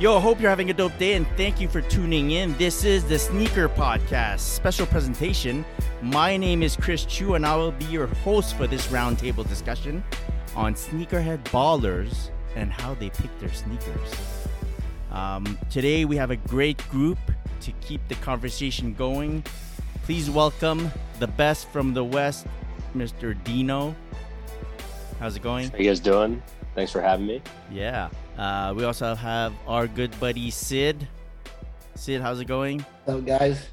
Yo, hope you're having a dope day and thank you for tuning in. This is the Sneaker Podcast special presentation. My name is Chris Chiu and I will be your host for this roundtable discussion on sneakerhead ballers and how they pick their sneakers. Um, today we have a great group to keep the conversation going. Please welcome the best from the West, Mr. Dino. How's it going? How you guys doing? Thanks for having me. Yeah. Uh, we also have our good buddy Sid. Sid, how's it going? Hello, guys.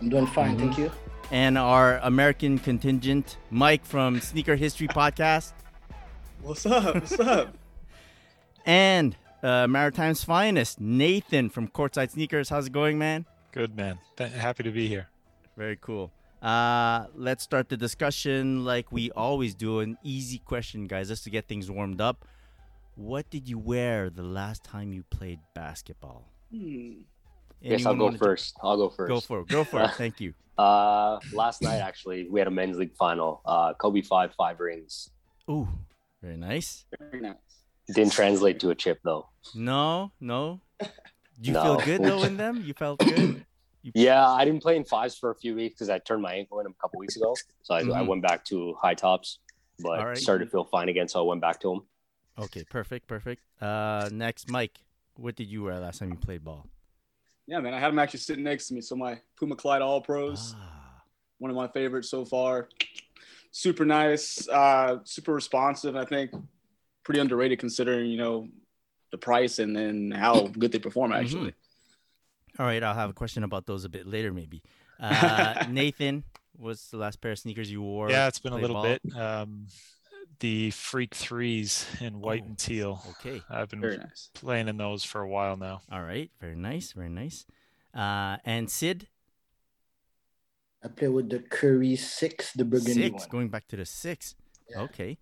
I'm doing fine, Mhm. thank you. And our American contingent, Mike from Sneaker History Podcast. What's up? What's up? And uh, Maritime's finest, Nathan from Courtside Sneakers. How's it going, man? Good man. Th- happy to be here. Very cool. Uh, let's start the discussion like we always do. An easy question, guys, just to get things warmed up. What did you wear the last time you played basketball? Hmm. Guess I'll go wanna- first. I'll go first. Go for it. Go for it. Thank you. Uh, last night actually, we had a men's league final. Uh, Kobe five five rings. Ooh, very nice. Very nice. Didn't translate to a chip though. No, no. You No. feel good though in them? You felt good. Yeah, I didn't play in fives for a few weeks because I turned my ankle in a couple weeks ago. So I, I Mhm. went back to high tops, but All right. started to feel fine again. So I went back to them. Okay, perfect, perfect. Uh, next, Mike. What did you wear last time you played ball? Yeah, man. I had him actually sitting next to me. So my Puma Clyde All Pros, Ah, one of my favorites so far. Super nice, uh, super responsive. I think pretty underrated considering you know the price and then how good they perform. Actually, all right. I'll have a question about those a bit later, maybe. Uh, Nathan, what's the last pair of sneakers you wore? yeah, it's been a little ball? bit. Um, the Freak Threes in white Oh, and teal. Okay. I've been very nice. playing in those for a while now. All right. Very nice. Very nice. Uh, and Sid, I play with the Curry Six, the burgundy six. one. Going back to the six. Yeah. Okay,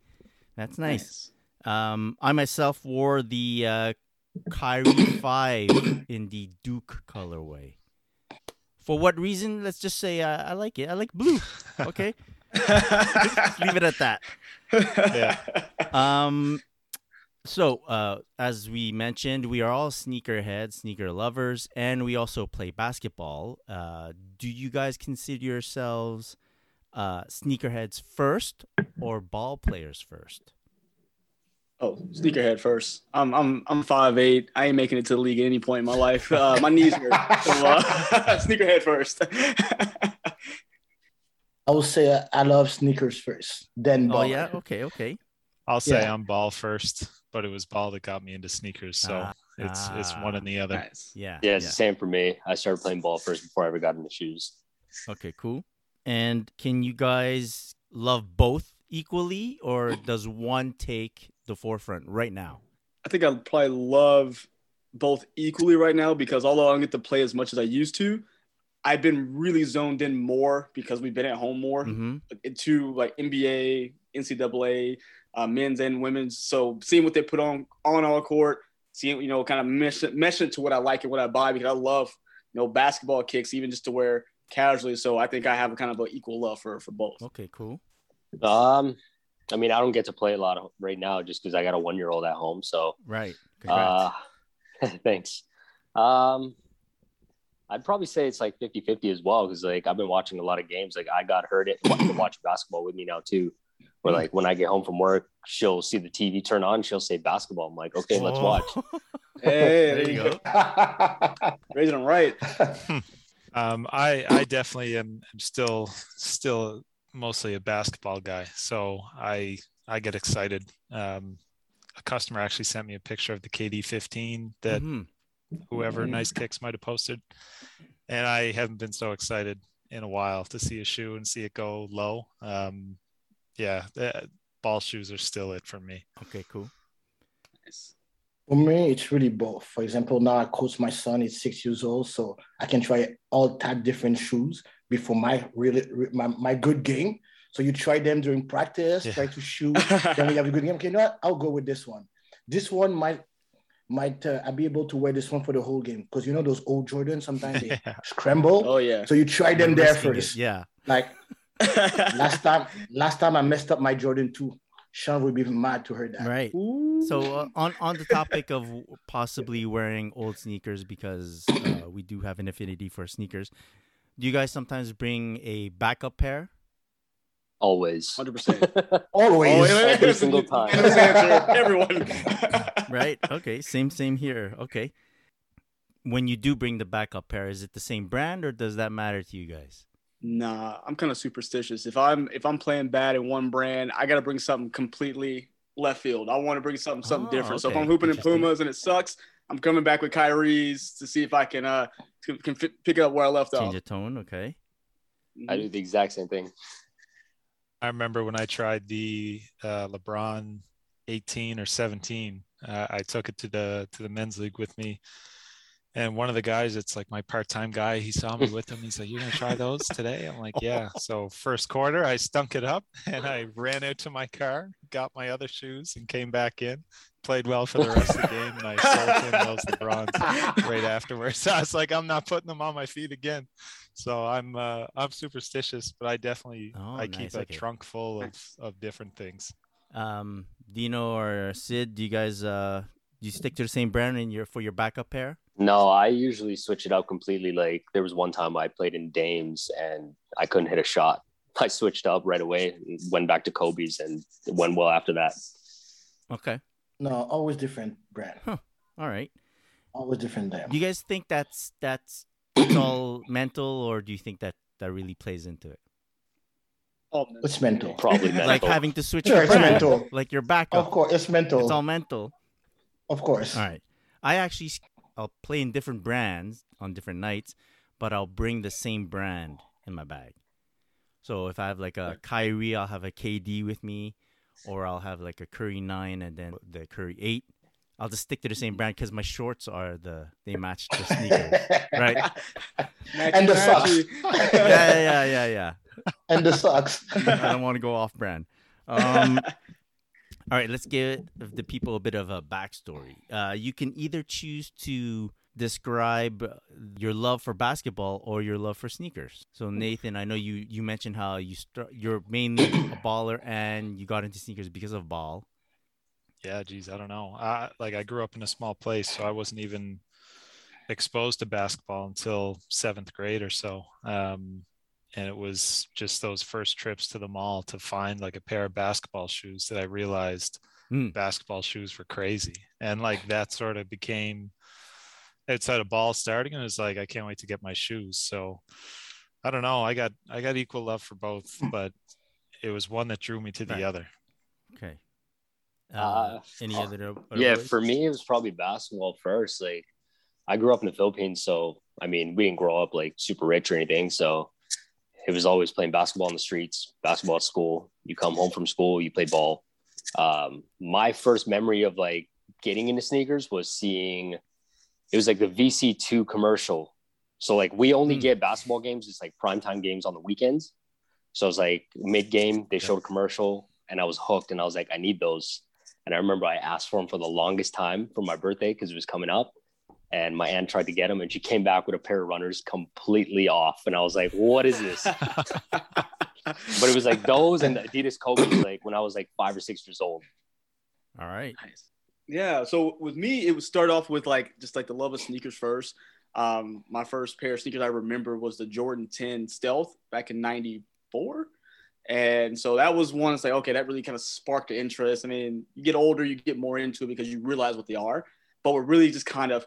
that's nice. Um, I myself wore the uh, Kyrie Five in the Duke colorway. For what reason? Let's just say uh, I like it. I like blue. Okay, leave it at that. Yeah. Um, so uh, as we mentioned, we are all sneakerheads, sneaker lovers, and we also play basketball. Uh, do you guys consider yourselves uh, sneakerheads first or ball players first? Oh, sneakerhead first. I'm I'm I'm five eight. I ain't making it to the league at any point in my life. Uh, my knees hurt. So, uh, sneakerhead first. I would say uh, I love sneakers first, then ball. Oh yeah, okay, okay. I'll say Yeah. I'm ball first, but it was ball that got me into sneakers. So Ah, it's it's one and the other. nice. Yeah. Yeah, it's the same for me. I started playing ball first before I ever got into shoes. Okay, cool. And can you guys love both equally, or does one take the forefront right now? I think I probably love both equally right now because although I don't get to play as much as I used to, I've been really zoned in more because we've been at home more Mm-hmm. into like NBA, NCAA, uh, men's and women's. So seeing what they put on on our court, seeing you know kind of mesh mesh it to what I like and what I buy because I love you know basketball kicks even just to wear casually. So I think I have a kind of an equal love for for both. Okay, cool. Um, I mean, I don't get to play a lot of, right now just because I got a one year old at home. So Right. Congrats. Uh, thanks. Um, I'd probably say it's like 50 50 as well because like I've been watching a lot of games. Like I got hurt it watch basketball with me now too. Where like when I get home from work, she'll see the TV turn on, she'll say basketball. I'm like, okay, let's watch. Hey, There you go. raising them right. Um, I I definitely am, am still still mostly a basketball guy. So I I get excited. Um, a customer actually sent me a picture of the KD 15 that Mhm. Whoever Mhm. Nice Kicks might have posted. And I haven't been so excited in a while to see a shoe and see it go low. Um, yeah, the ball shoes are still it for me. Okay, cool. Nice. For me, it's really both. For example, now I coach my son. He's six years old, so I can try all type different shoes before my really my, my good game. So you try them during practice, Yeah. try to shoot. then we have a good game. Okay, you know what? I'll go with this one. This one might might uh, I'll be able to wear this one for the whole game because you know those old Jordans sometimes they scramble. oh yeah. So you try them there Risking it, first. Yeah. Like last time, last time I messed up my Jordan 2. Sean would be mad to hear that. Right. Ooh. So uh, on on the topic of possibly wearing old sneakers because uh, we do have an affinity for sneakers. Do you guys sometimes bring a backup pair? Always. Hundred percent. Always. Yeah, Every single time. Everyone. Right. Okay. Same. Same here. Okay. When you do bring the backup pair, is it the same brand or does that matter to you guys? Nah, I'm kind of superstitious. If I'm if I'm playing bad in one brand, I gotta bring something completely left field. I want to bring something something Oh, different. So if. I'm hooping in Interesting. Pumas and it sucks, I'm coming back with Kyrie's to see if I can uh can, can fit, pick up where I left Change off. Change the tone. Okay. I do the exact same thing. I remember when I tried the uh, LeBron 18 or 17. Uh, I took it to the to the men's league with me, and one of the guys, it's like my part-time guy. He saw me with him. He's like, "You gonna try those today?" I'm like, "Yeah." So first quarter, I stunk it up, and I ran out to my car, got my other shoes, and came back in. Played well for the rest of the game, and I sold him those LeBrons right afterwards. I was like, "I'm not putting them on my feet again." So I'm uh, I'm superstitious, but I definitely Oh, I keep a okay. trunk full of, of different things. Um, Dino or Sid, do you guys uh do you stick to the same brand in your for your backup pair? No, I usually switch it out completely. Like there was one time I played in Dames and I couldn't hit a shot. I switched up right away and went back to Kobe's and it went well after that. Okay. No, always different brand. All right. Always different them. Do you guys think that's that's it's all mental, or do you think that that really plays into it? It's mental. Probably mental. Like having to switch Sure, your it's brand, mental. like your back. Of course, it's mental. It's all mental. of course. All right. I actually I'll play in different brands on different nights, but I'll bring the same brand in my bag. So if I have like a Kyrie, I'll have a KD with me, or I'll have like a Curry nine and then the Curry eight. I'll just stick to the same brand because my shorts are the they match the sneakers. Right. and the socks. yeah, yeah, yeah, yeah. and the socks. I don't want to go off brand. Um, all right, let's give the people a bit of a backstory. Uh, you can either choose to describe your love for basketball or your love for sneakers. So Nathan, I know you you mentioned how you start you're mainly a baller and you got into sneakers because of ball. Yeah, geez, I don't know. I, like I grew up in a small place, so I wasn't even exposed to basketball until seventh grade or so. Um, and it was just those first trips to the mall to find like a pair of basketball shoes that I realized Mm. basketball shoes were crazy. And like that sort of became outside of ball starting, and it's like I can't wait to get my shoes. So I don't know. I got I got equal love for both, but it was one that drew me to the Right. other. Okay. Uh, Uh, any uh, other? other yeah, boys? for me, it was probably basketball first. Like, I grew up in the Philippines, so I mean, we didn't grow up like super rich or anything. So it was always playing basketball on the streets, basketball at school. You come home from school, you play ball. Um, my first memory of like getting into sneakers was seeing it was like the VC2 commercial. So like we only Hmm. get basketball games, it's like primetime games on the weekends. So I was like mid game, they showed a commercial and I was hooked and I was like, I need those. And I remember I asked for them for the longest time for my birthday because it was coming up. And my aunt tried to get them and she came back with a pair of runners completely off. And I was like, what is this? but it was like those and the Adidas Kobe's like when I was like five or six years old. All right. Nice. Yeah. So with me, it would start off with like just like the love of sneakers first. Um, my first pair of sneakers I remember was the Jordan 10 Stealth back in '94. And so that was one. It's like, okay, that really kind of sparked the interest. I mean, you get older, you get more into it because you realize what they are. But what really just kind of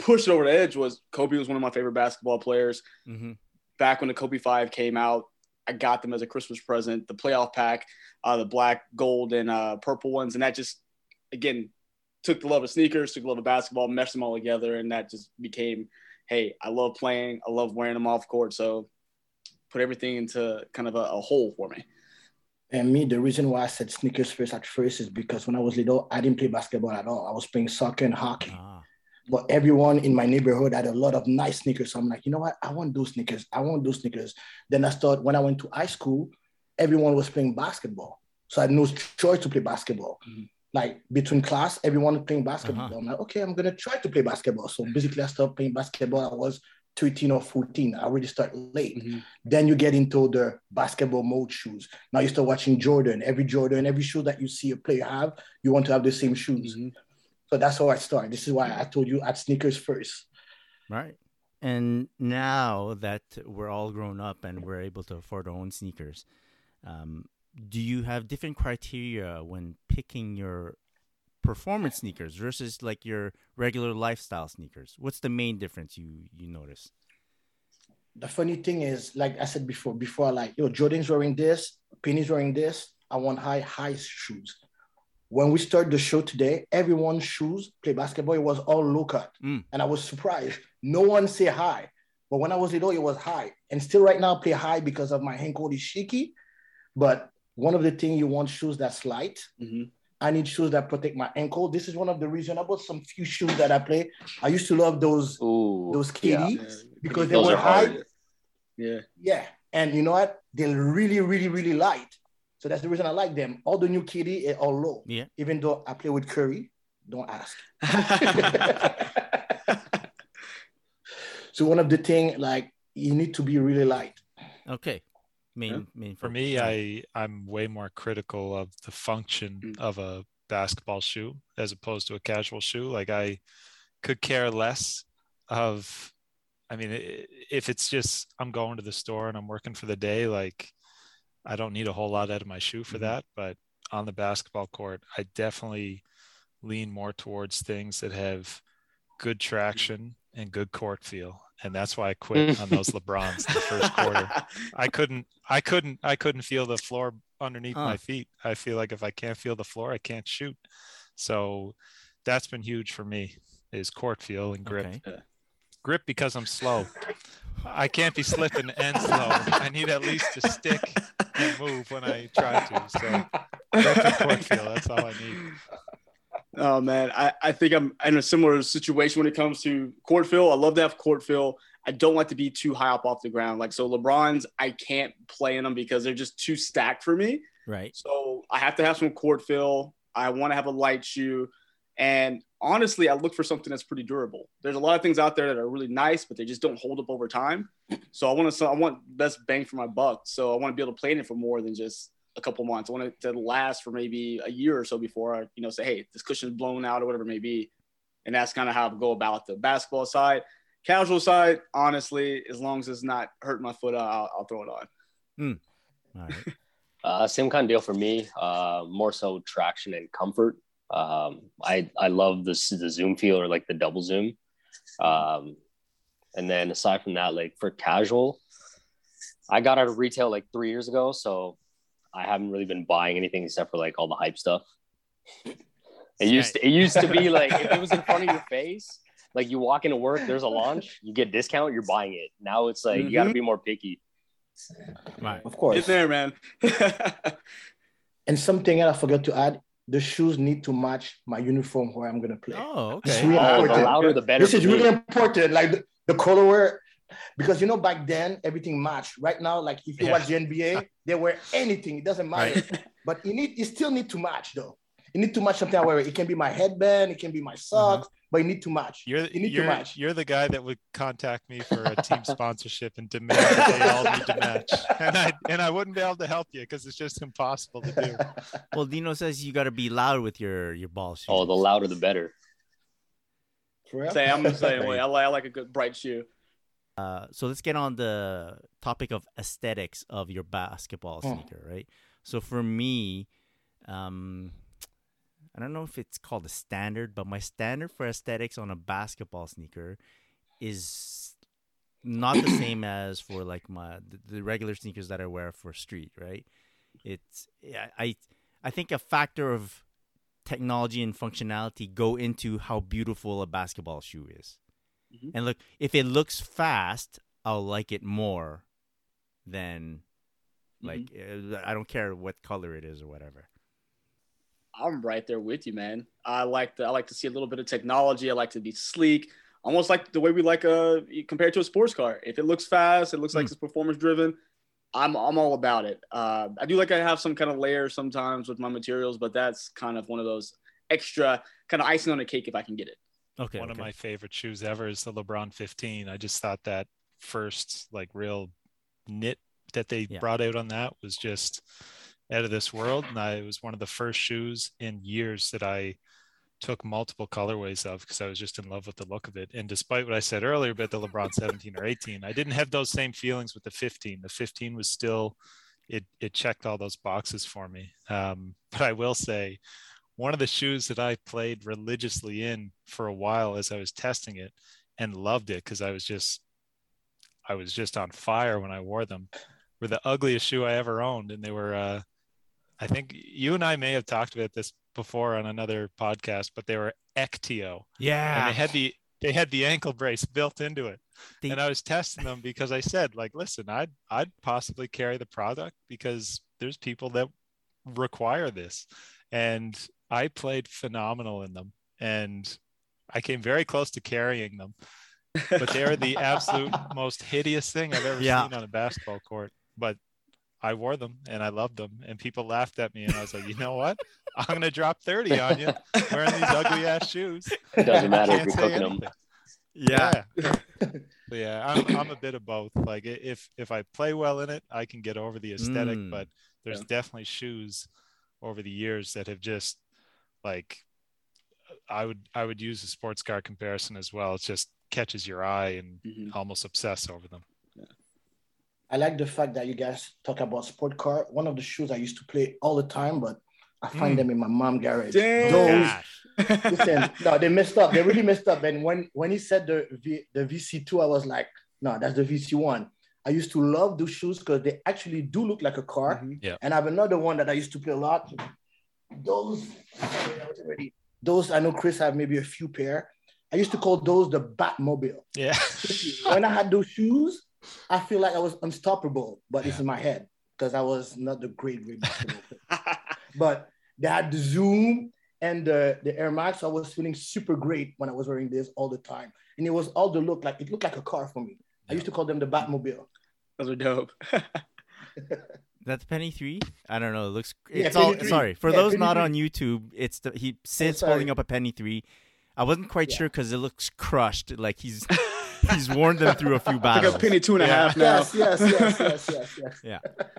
pushed it over the edge was Kobe was one of my favorite basketball players. Mm-hmm. Back when the Kobe 5 came out, I got them as a Christmas present, the playoff pack, uh, the black, gold, and uh, purple ones. And that just, again, took the love of sneakers, took the love of basketball, meshed them all together. And that just became, hey, I love playing. I love wearing them off court. So put everything into kind of a, a whole for me. And me, the reason why I said sneakers first at first is because when I was little, I didn't play basketball at all. I was playing soccer and hockey. Ah. But everyone in my neighborhood had a lot of nice sneakers. So I'm like, you know what? I want those sneakers. I want those sneakers. Then I started when I went to high school, everyone was playing basketball. So I had no choice to play basketball. Mhm. Like between class, everyone was playing basketball. Uh-huh. I'm like, okay, I'm gonna try to play basketball. So basically, I started playing basketball. I was 13 or 14. I already start late. Mm-hmm. Then you get into the basketball mode shoes. Now you start watching Jordan. Every Jordan, every shoe that you see a player have, you want to have the same shoes. Mm-hmm. So that's how I started. This is why I told you at sneakers first. Right. And now that we're all grown up and we're able to afford our own sneakers, um, do you have different criteria when picking your performance sneakers versus like your regular lifestyle sneakers? What's the main difference you you notice? The funny thing is, like I said before, before like yo, Jordan's wearing this, Penny's wearing this. I want high high shoes. When we started the show today, everyone's shoes play basketball. It was all low cut, mm. and I was surprised. No one say hi, but when I was little, it was high, and still right now play high because of my ankle is shaky. But one of the things you want shoes that's light. Mm-hmm. I need shoes that protect my ankle. This is one of the reasons I bought some few shoes that I play. I used to love those Ooh, those KD yeah. because they those were high. Hard. Yeah. Yeah. And you know what? They're really, really, really light. So that's the reason I like them. All the new KD are all low. Yeah. Even though I play with Curry, don't ask. so one of the thing like you need to be really light. Okay main yeah. main for me i i'm way more critical of the function mm. of a basketball shoe as opposed to a casual shoe like i could care less of i mean if it's just i'm going to the store and i'm working for the day like i don't need a whole lot out of my shoe for mm-hmm. that but on the basketball court i definitely lean more towards things that have good traction and good court feel and that's why I quit on those LeBrons in the first quarter. I couldn't, I couldn't, I couldn't feel the floor underneath my feet. I feel like if I can't feel the floor, I can't shoot. So that's been huge for me is court feel and grip. Okay. Grip because I'm slow. I can't be slipping and slow. I need at least to stick and move when I try to. So grip and court feel. That's all I need. Oh man, I, I think I'm in a similar situation when it comes to court fill. I love to have court fill. I don't like to be too high up off the ground. Like so, LeBrons, I can't play in them because they're just too stacked for me. Right. So I have to have some court fill. I want to have a light shoe, and honestly, I look for something that's pretty durable. There's a lot of things out there that are really nice, but they just don't hold up over time. So I want to, I want best bang for my buck. So I want to be able to play in it for more than just a couple months. I want it to last for maybe a year or so before I, you know, say, hey, this cushion's blown out or whatever it may be. And that's kind of how I go about the basketball side. Casual side, honestly, as long as it's not hurting my foot, I'll, I'll throw it on. Mm. All right. Uh, same kind of deal for me. Uh, more so traction and comfort. Um, I I love the the zoom feel or like the double zoom. Um, and then aside from that, like for casual, I got out of retail like three years ago, so I haven't really been buying anything except for like all the hype stuff. It used to, it used to be like if it was in front of your face, like you walk into work, there's a launch, you get discount, you're buying it. Now it's like mm-hmm. you got to be more picky. Right, of course. Get there, man. and something else I forgot to add: the shoes need to match my uniform where I'm gonna play. Oh, okay. Really oh, the louder the better. This is really important. Like the, the colorway because you know back then everything matched. Right now, like if you yeah. watch the NBA, they wear anything. It doesn't matter. Right. But you need you still need to match though. You need to match something I wear. It can be my headband, it can be my socks, mm-hmm. but you need to match. You're you need you're, to match. You're the guy that would contact me for a team sponsorship and demand that they all need to match. And I and I wouldn't be able to help you because it's just impossible to do. Well, Dino says you got to be loud with your your ball shoes. Oh, the louder the better. Say I'm the same way. I like, I like a good bright shoe. Uh, so let's get on the topic of aesthetics of your basketball hmm. sneaker, right? So for me, um, I don't know if it's called a standard, but my standard for aesthetics on a basketball sneaker is not the same as for like my the, regular sneakers that I wear for street, right? It's I I think a factor of technology and functionality go into how beautiful a basketball shoe is. Mm-hmm. And look, if it looks fast, I'll like it more than like mm-hmm. Uh, I don't care what color it is or whatever. I'm right there with you, man. I like to I like to see a little bit of technology. I like to be sleek, almost like the way we like a compared to a sports car. If it looks fast, it looks mm. like it's performance driven. I'm I'm all about it. Uh, I do like I have some kind of layer sometimes with my materials, but that's kind of one of those extra kind of icing on the cake if I can get it. Okay. one of my favorite shoes ever is the LeBron 15. I just thought that first like real knit that they Yeah. brought out on that was just out of this world. And I it was one of the first shoes in years that I took multiple colorways of because I was just in love with the look of it. And despite what I said earlier about the LeBron 17 or 18, I didn't have those same feelings with the 15. The 15 was still it it checked all those boxes for me. Um, but I will say one of the shoes that I played religiously in for a while as I was testing it and loved it because I was just I was just on fire when I wore them were the ugliest shoe I ever owned and they were uh I think you and I may have talked about this before on another podcast but they were Ektio. Yeah. and they had the they had the ankle brace built into it. They- and I was testing them because I said like listen I'd I'd possibly carry the product because there's people that require this. And I played phenomenal in them. And I came very close to carrying them but they're the absolute most hideous thing I've ever Yeah. seen on a basketball court. But I wore them and I loved them and people laughed at me and I was like you know what I'm going to drop 30 on you wearing these ugly ass shoes It doesn't matter if you're cooking anything. yeah. Yeah. But yeah, I'm, I'm a bit of both. Like if if I play well in it, I can get over the aesthetic, Mm. but there's Yeah. definitely shoes over the years that have just like I would I would use a sports car comparison as well. It just catches your eye and Mhm. almost obsess over them. I like the fact that you guys talk about sport car. One of the shoes I used to play all the time, but I find Mm. them in my mom garage. Damn. Those, listen, no, they messed up. They really messed up. And when when he said the v, the VC2, I was like, no, that's the VC1. I used to love those shoes because they actually do look like a car. Mhm. And I have another one that I used to play a lot. Those, those I know Chris have maybe a few pair. I used to call those the Batmobile. Yeah. when I had those shoes, I feel like I was unstoppable, but it's Yeah. in my head because I was not the great, great basketball player. But they had the zoom and the, the Air Max. I was feeling super great when I was wearing this all the time. And it was all the look like it looked like a car for me. I used to call them the Batmobile. Those are dope. That's Penny Three. I don't know. It looks. Yeah, It's all 3. sorry for Yeah, those Penny not 3. on YouTube. It's the he oh, sits sorry. holding up a Penny Three. I wasn't quite Yeah. sure because it looks crushed. Like he's he's worn them through a few like battles. a penny two and a half now. Yes, yes, yes, yes, yes, yes.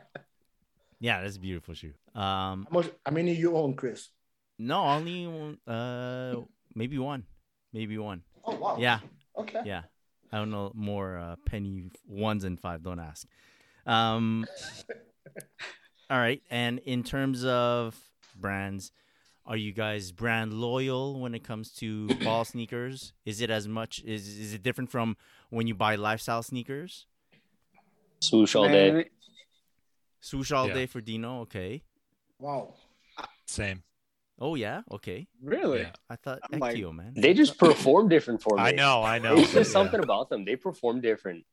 Yeah, that's a beautiful shoe. Um, How much, how many you own, Chris? no, only one- uh maybe one, maybe one. Oh, wow. Yeah, Okay. yeah. I don't know more uh, penny ones and five. Don't ask. Um. all right, and in terms of brands, are you guys brand loyal when it comes to ball sneakers? Is it as much? Is is it different from when you buy lifestyle sneakers? Swoosh all day. Man, Swoosh all Yeah. day for Dino. Okay. Wow. Same. Oh yeah. Okay. really? Yeah. I thought I'm like- Ektio, man. They just perform different for me. I know, I know. It's just Yeah. something about them. They perform different.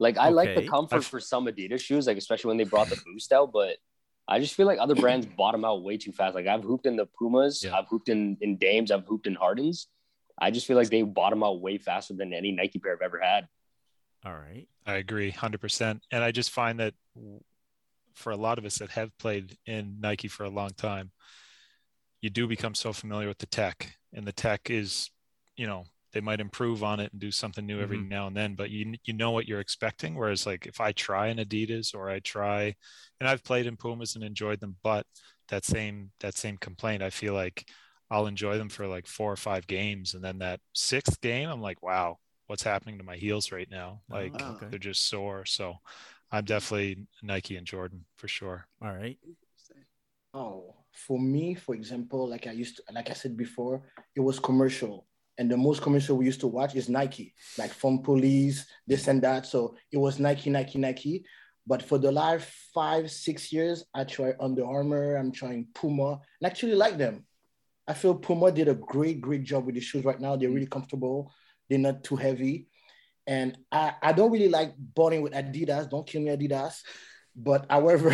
Like I like the comfort I've- for some Adidas shoes, like especially when they brought the boost out, but I just feel like other brands bottom out way too fast. Like I've hooped in the Pumas, Yeah. I've hooped in in Dames, I've hooped in Hardens. I just feel like they bottom out way faster than any Nike pair I've ever had. all right. I agree 100%. And I just find that for a lot of us that have played in Nike for a long time, you do become so familiar with the tech. And the tech is, you know, they might improve on it and do something new every Mhm. now and then, but you you know what you're expecting. Whereas like if I try an Adidas or I try, and I've played in Pumas and enjoyed them, but that same that same complaint, I feel like I'll enjoy them for like four or five games, and then that sixth game, I'm like, wow, what's happening to my heels right now? Like Oh, okay. they're just sore. So I'm definitely Nike and Jordan for sure. All right. Oh, for me, for example, like I used to, like I said before, it was commercial. And the most commercial we used to watch is Nike, like from police, this and that. So it was Nike, Nike, Nike. But for the last five, six years, I try Under Armour, I'm trying Puma, and actually like them. I feel Puma did a great, great job with the shoes right now. They're really comfortable, they're not too heavy. And I, I don't really like bonding with Adidas. Don't kill me, Adidas. But however,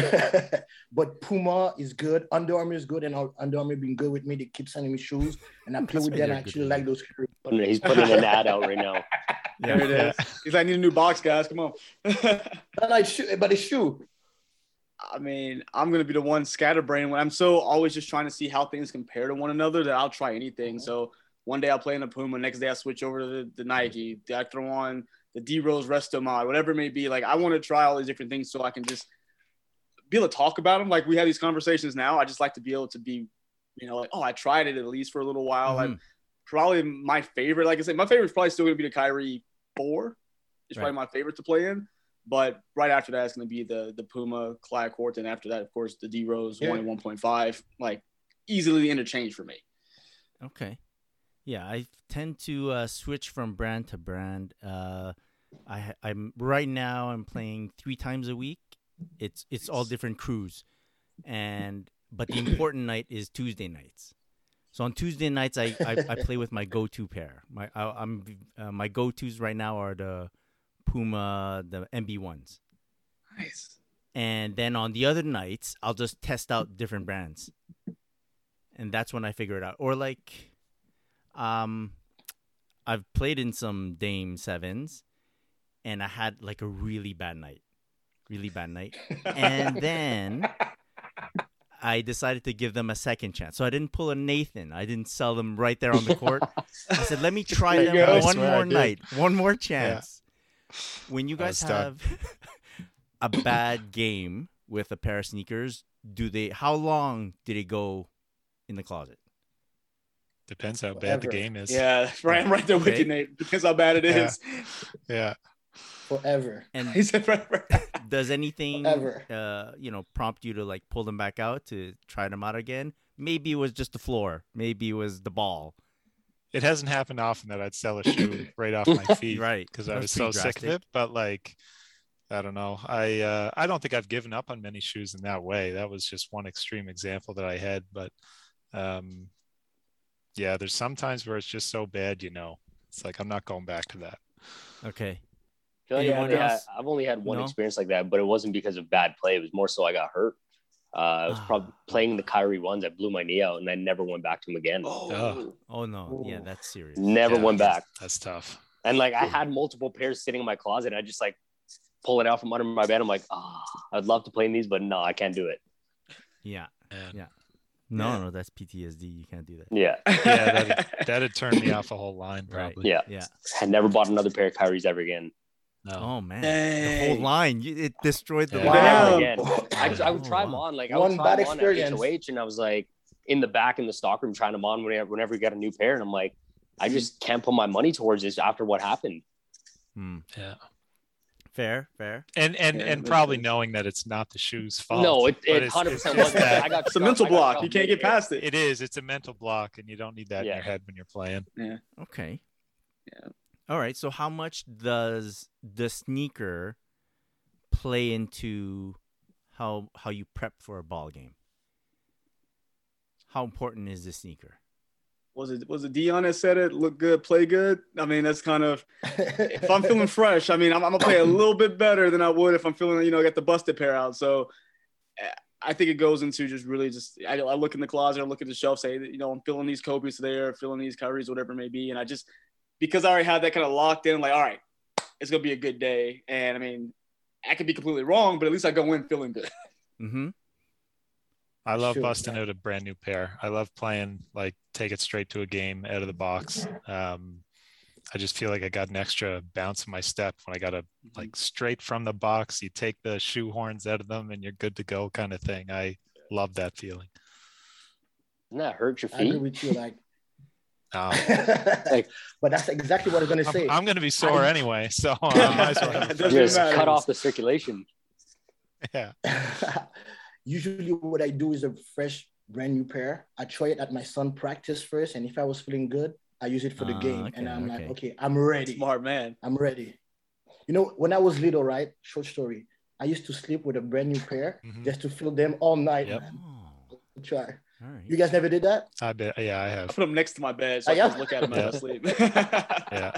but Puma is good. Under Armour is good, and Under Armour been good with me. They keep sending me shoes, and I play with them. I actually like those. shoes. He's putting an ad out right now. There it is. He's like, I need a new box, guys. Come on. No, no, it's shoe, but it's shoe. I mean, I'm gonna be the one scatterbrain when I'm so always just trying to see how things compare to one another that I'll try anything. Uh-huh. So one day I'll play in the Puma, next day I switch over to the, the Nike. I throw on the D Rose Resto mod, whatever it may be. Like I want to try all these different things so I can just be able to talk about them. Like we have these conversations now. I just like to be able to be, you know, like oh I tried it at least for a little while. Mhm. Like probably my favorite. Like I said, my favorite is probably still going to be the Kyrie Four. It's probably my favorite to play in. But right after that, it's going to be the the Puma Clyde Court, and after that, of course, the D Rose Yeah. one and one point five. Like easily interchange for me. Okay. Yeah, I tend to uh, switch from brand to brand. Uh, I I'm right now I'm playing three times a week. It's it's all different crews, and but the important night is Tuesday nights. So on Tuesday nights I, I, I play with my go-to pair. My I, I'm uh, my go-tos right now are the Puma the MB ones, Nice. and then on the other nights I'll just test out different brands, and that's when I figure it out. Or like, um, I've played in some Dame sevens, and I had like a really bad night, really bad night, and then I decided to give them a second chance. So I didn't pull a Nathan. I didn't sell them right there on the court. I said, let me try There them go. One more night, one more chance. When you guys have a bad game with a pair of sneakers, do they? How long did it go in the closet? Depends how bad the game is. Yeah, right. I'm right there with Okay. you, Nate. Depends how bad it is. Yeah. Yeah. Forever. And He said, right, right. does anything, Forever. uh, you know, prompt you to like pull them back out to try them out again? Maybe it was just the floor. Maybe it was the ball. It hasn't happened often that I'd sell a shoe right off my feet. Right. Because I was was so pretty sick of it. But like, I don't know. I uh, I don't think I've given up on many shoes in that way. That was just one extreme example that I had. But um, yeah, there's some times where it's just so bad, you know. It's like I'm not going back to that. Okay. I feel like I've only, had. I've only had one No? experience like that, but it wasn't because of bad play. It was more so I got hurt. Uh, I was Ah. probably playing the Kyrie ones. I blew my knee out, and I never went back to him again. Oh. Oh no. Yeah, that's serious. Never Yeah. went back. That's tough. And like I had multiple pairs sitting in my closet. And I just like pull it out from under my bed. I'm like, ah, I'd love to play in these, but no, I can't do it. Yeah. Man. Yeah. No, Yeah. no, that's PTSD. You can't do that. Yeah, Yeah, that that'd turn me off a whole line Right. probably. yeah. Yeah. I never bought another pair of Kyries ever again. No. Oh man. The whole line. You, it destroyed the Yeah. line. Again. I, I would Oh, try them on. Like I One would try bad them on at experience. HOH, and I was like in the back in the stockroom trying them on whenever, whenever we got a new pair, and I'm like, I just can't put my money towards this after what happened. Hmm. Yeah. Fair, fair. And and Yeah, and probably sense. knowing that it's not the shoe's fault. no, it, it it's- 100 it's percent just wasn't. that- I got It's a I mental block. You can't get past it. It is. It's a mental block, and you don't need that in your head when you're playing. Yeah. Okay. Yeah. All right. So how much does the sneaker play into how how you prep for a ball game? How important is the sneaker? Was it was it Dion that said it? Look good, play good. I mean, that's kind of if I'm feeling fresh. I mean, I'm, I'm gonna play a little bit better than I would if I'm feeling, you know, get the busted pair out. So I think it goes into just really just I, I look in the closet, I look at the shelf, say, you know, I'm feeling these Kobe's there, feeling these Kyries, whatever it may be, and I just because I already had that kind of locked in, like, all right, it's gonna be a good day. And I mean, I could be completely wrong, but at least I go in feeling good. Mm-hmm. I love Sure, busting yeah. out a brand new pair. I love playing like take it straight to a game out of the box. Um, I just feel like I got an extra bounce in my step when I got a like straight from the box. You take the shoe horns out of them and you're good to go, kind of thing. I love that feeling. Doesn't that hurt your I agree feet? with you. Like, Um, but that's exactly what I'm gonna say. I'm, I'm going to be sore I- anyway, so I might as well. Just matter. cut off the circulation. Yeah, Usually, what I do is a fresh, brand new pair. I try it at my son practice first, and if I was feeling good, I use it for the Ah, game. okay, and I'm like, okay. okay, I'm ready. Smart man. I'm ready. You know, when I was little, right? Short story. I used to sleep with a brand new pair Mhm. just to feel them all night. Yep. Man. Oh, Try. All right. You guys never did that? I bet. Yeah, I I have. put them next to my bed so Oh, I can look at them as I Yeah. sleep. Yeah.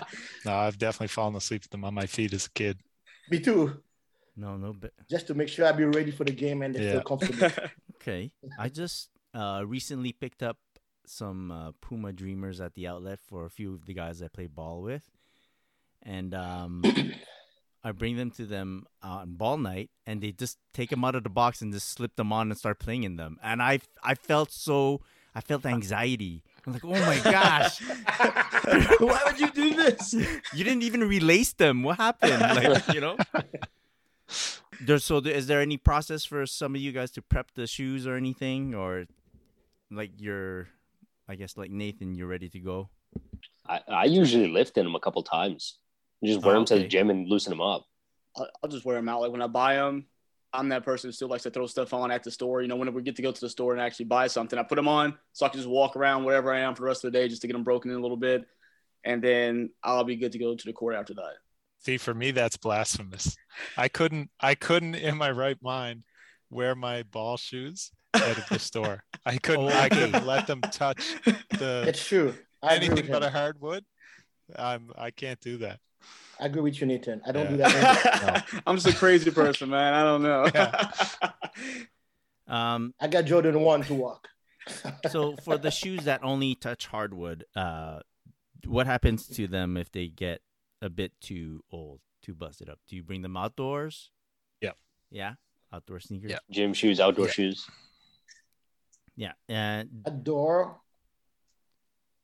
No, I've definitely fallen asleep with them on my feet as a kid. Me too. No, no. But Just to make sure I be ready for the game and they Yeah. feel comfortable. okay. I just uh, recently picked up some uh, Puma Dreamers at the outlet for a few of the guys I play ball with, and um, I bring them to them uh, on ball night, and they just take them out of the box and just slip them on and start playing in them. And I I felt so I felt uh. anxiety I'm like, oh my gosh, Why would you do this? you didn't even relace them. What happened? Like, you know. There's so there- is there any process for some of you guys to prep the shoes or anything, or like you're, I guess like Nathan, you're ready to go. I, I usually lift in them a couple times. You just wear Oh, them to the gym and loosen them up. I'll, I'll just wear them out. Like when I buy them, I'm that person who still likes to throw stuff on at the store. You know, whenever we get to go to the store and actually buy something, I put them on so I can just walk around wherever I am for the rest of the day just to get them broken in a little bit. And then I'll be good to go to the court after that. See, for me, that's blasphemous. I couldn't, I couldn't in my right mind wear my ball shoes out of the store. I couldn't, oh, I couldn't let them touch the It's true. I agree anything with but a hardwood. I'm, I can't do that. I agree with you, Nathan. I don't do that. either. I'm just a crazy person, man. I don't know. Um, I got Jordan one to walk. so for the shoes that only touch hardwood, uh, what happens to them if they get a bit too old, too busted up? Do you bring them outdoors? Yep. Yeah, outdoor sneakers. Yep. Gym shoes, outdoor Yeah. shoes. Yeah. And a door,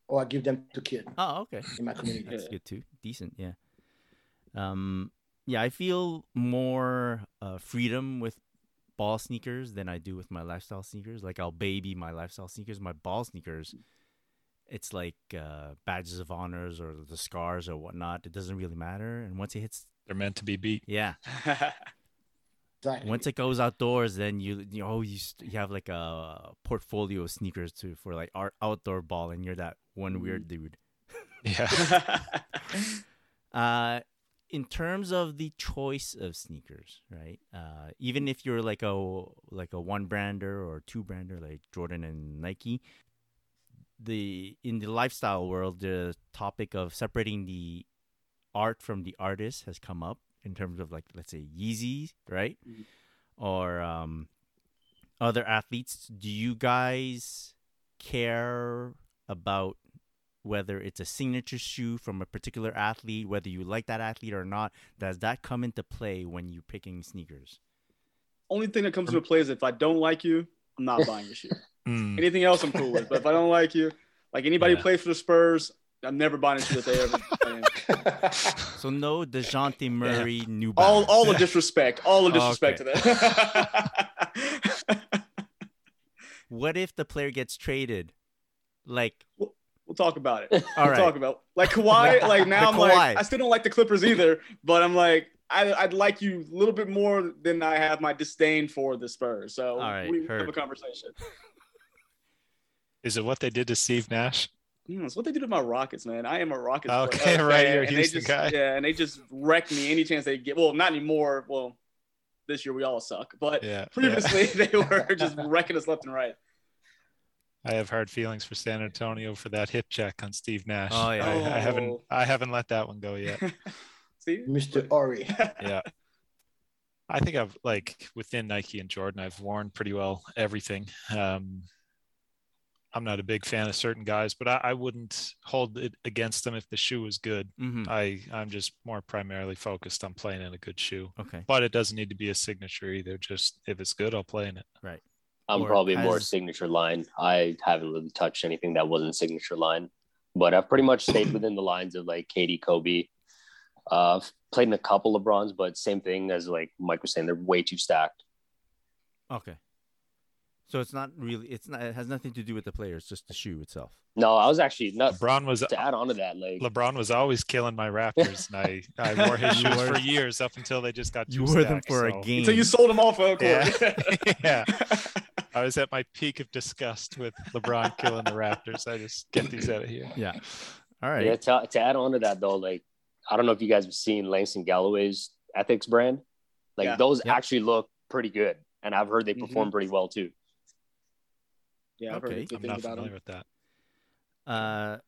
or I give them to kid oh, okay. in my community. That's good too. Decent, yeah. Um, yeah, I feel more uh, freedom with ball sneakers than I do with my lifestyle sneakers. Like I'll baby my lifestyle sneakers. My ball sneakers, it's like uh, badges of honors or the scars or whatnot. It doesn't really matter. And once it hits, They're meant to be beat. yeah, once it goes outdoors, then you you oh you st- you have like a portfolio of sneakers to for like art outdoor ball, and you're that one weird dude. Yeah. Uh, in terms of the choice of sneakers, right? Uh, even if you're like a like a one brander or two brander like Jordan and Nike, the in the lifestyle world, the topic of separating the art from the artist has come up in terms of like let's say Yeezy, right? Mhm. Or um, other athletes. Do you guys care about whether it's a signature shoe from a particular athlete, whether you like that athlete or not, does that come into play when you're picking sneakers? Only thing that comes into play is if I don't like you, I'm not buying your shoe. Mm. Anything else I'm cool with. But if I don't like you, like anybody Yeah. plays for the Spurs, I'm never buying a shoe that they ever playing. So no Dejounte Murray, New all Balance. all the disrespect, all the disrespect Okay. to that. What if the player gets traded? Like, we'll talk about it. all we'll right, talk about like Kawhi. Like now, I'm Kawhi. like I still don't like the Clippers either, but I'm like I, I'd like you a little bit more than I have my disdain for the Spurs. So All right, we have a conversation. Is it what they did to Steve Nash? Mm, it's what they did to my Rockets, man. I am a Rockets. Okay, uh, right, fan, you're a and they Houston just, guy. Yeah, and they just wreck me any chance they get. Well, not anymore. Well, this year we all suck, but Yeah. previously yeah. they were just wrecking us left and right. I have hard feelings for San Antonio for that hip check on Steve Nash. Oh, yeah. I, I haven't Oh. I haven't let that one go yet. See, Mr. Ori. yeah. I think I've like within Nike and Jordan, I've worn pretty well everything. Um, I'm not a big fan of certain guys, but I, I wouldn't hold it against them if the shoe was good. hmm I I'm just more primarily focused on playing in a good shoe, okay, but it doesn't need to be a signature either. Just if it's good, I'll play in it. I'm Or probably more signature line. I haven't really touched anything that wasn't signature line, but I've pretty much stayed within the lines of like KD, Kobe. Uh, played in a couple LeBrons, but same thing as like Mike was saying, they're way too stacked. okay. So it's not really. It's not. It has nothing to do with the player. It's just the shoe itself. No, I was actually not LeBron was to add on to that. Like, LeBron was always killing my Raptors, and I, I wore his shoes wore- for years up until they just got too You wore them stacked, for a game. So you sold them off on court. Yeah. Yeah. I was at my peak of disgust with LeBron killing the Raptors. I just get these out of here. Yeah. All right. yeah, to, to add on to that though, like I don't know if you guys have seen Langston Galloway's Ethics brand. Like Yeah. those Yep. actually look pretty good, and I've heard they Mhm. perform pretty well too. yeah, I've Okay. heard good I'm not about familiar them. with that. Uh,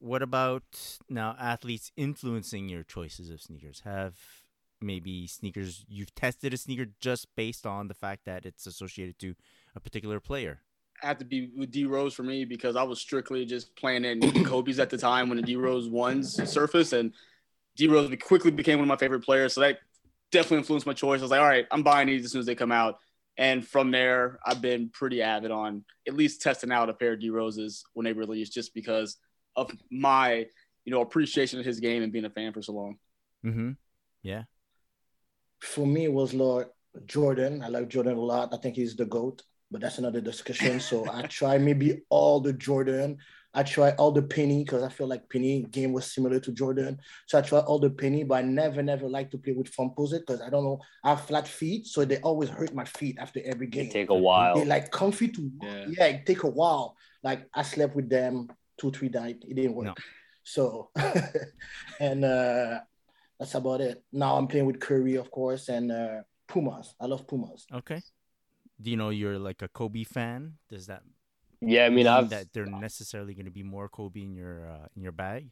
what about now athletes influencing your choices of sneakers? Have maybe sneakers you've tested a sneaker just based on the fact that it's associated to a particular player? I have to be with D Rose for me because I was strictly just playing in Kobe's at the time when the D Rose ones surfaced, and D Rose quickly became one of my favorite players. So that definitely influenced my choice. I was like, all right, I'm buying these as soon as they come out. And from there, I've been pretty avid on at least testing out a pair of D Roses when they release, just because of my, you know, appreciation of his game and being a fan for so long. Mm-hmm. Yeah. For me, it was Lord Jordan. I like Jordan a lot. I think he's the GOAT, but that's another discussion. So I try maybe all the Jordan. I try all the penny because I feel like penny game was similar to Jordan. So I try all the penny, but I never, never like to play with Foamposite because I don't know. I have flat feet, so they always hurt my feet after every game. It take a while. They like comfy to Yeah. yeah. it take a while. Like I slept with them two, three nights. It didn't work. No. So and uh that's about it. Now I'm playing with Curry, of course, and uh Pumas. I love Pumas. Okay. Do you know you're like a Kobe fan? Does that Yeah, I mean, I've. that they're necessarily going to be more Kobe in your uh, in your bag?